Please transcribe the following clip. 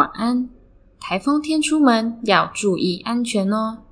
晚安。台风天出门要注意安全哦。